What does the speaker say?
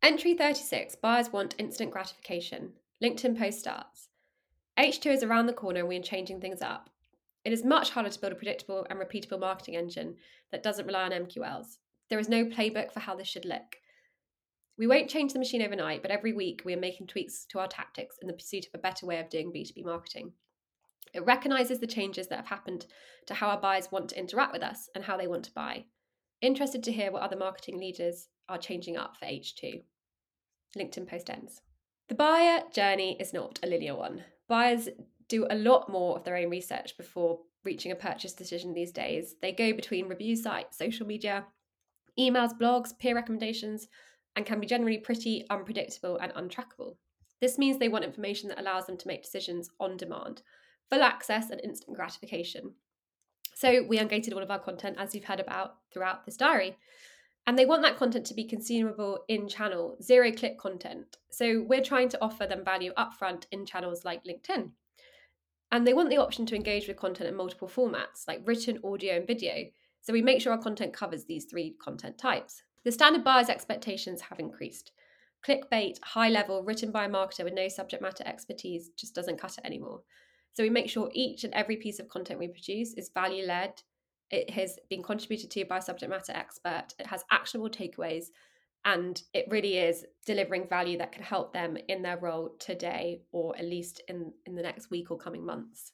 Entry 36 Buyers want instant gratification. LinkedIn post starts. H2 is around the corner and we are changing things up. It is much harder to build a predictable and repeatable marketing engine that doesn't rely on MQLs. There is no playbook for how this should look. We won't change the machine overnight, but every week we are making tweaks to our tactics in the pursuit of a better way of doing B2B marketing. It recognizes the changes that have happened to how our buyers want to interact with us and how they want to buy. Interested to hear what other marketing leaders are changing up for H2. LinkedIn post ends. The buyer journey is not a linear one. Buyers do a lot more of their own research before reaching a purchase decision these days. They go between review sites, social media, emails, blogs, peer recommendations, and can be generally pretty unpredictable and untrackable. This means they want information that allows them to make decisions on demand, full access and instant gratification. So we ungated all of our content, as you've heard about throughout this diary. And they want that content to be consumable in channel, zero click content. So we're trying to offer them value upfront in channels like LinkedIn. And they want the option to engage with content in multiple formats, like written, audio, and video. So we make sure our content covers these three content types. The standard buyer's expectations have increased. Clickbait, high level, written by a marketer with no subject matter expertise just doesn't cut it anymore. So we make sure each and every piece of content we produce is value led. It has been contributed to by a subject matter expert. It has actionable takeaways and it really is delivering value that can help them in their role today or at least in, in the next week or coming months.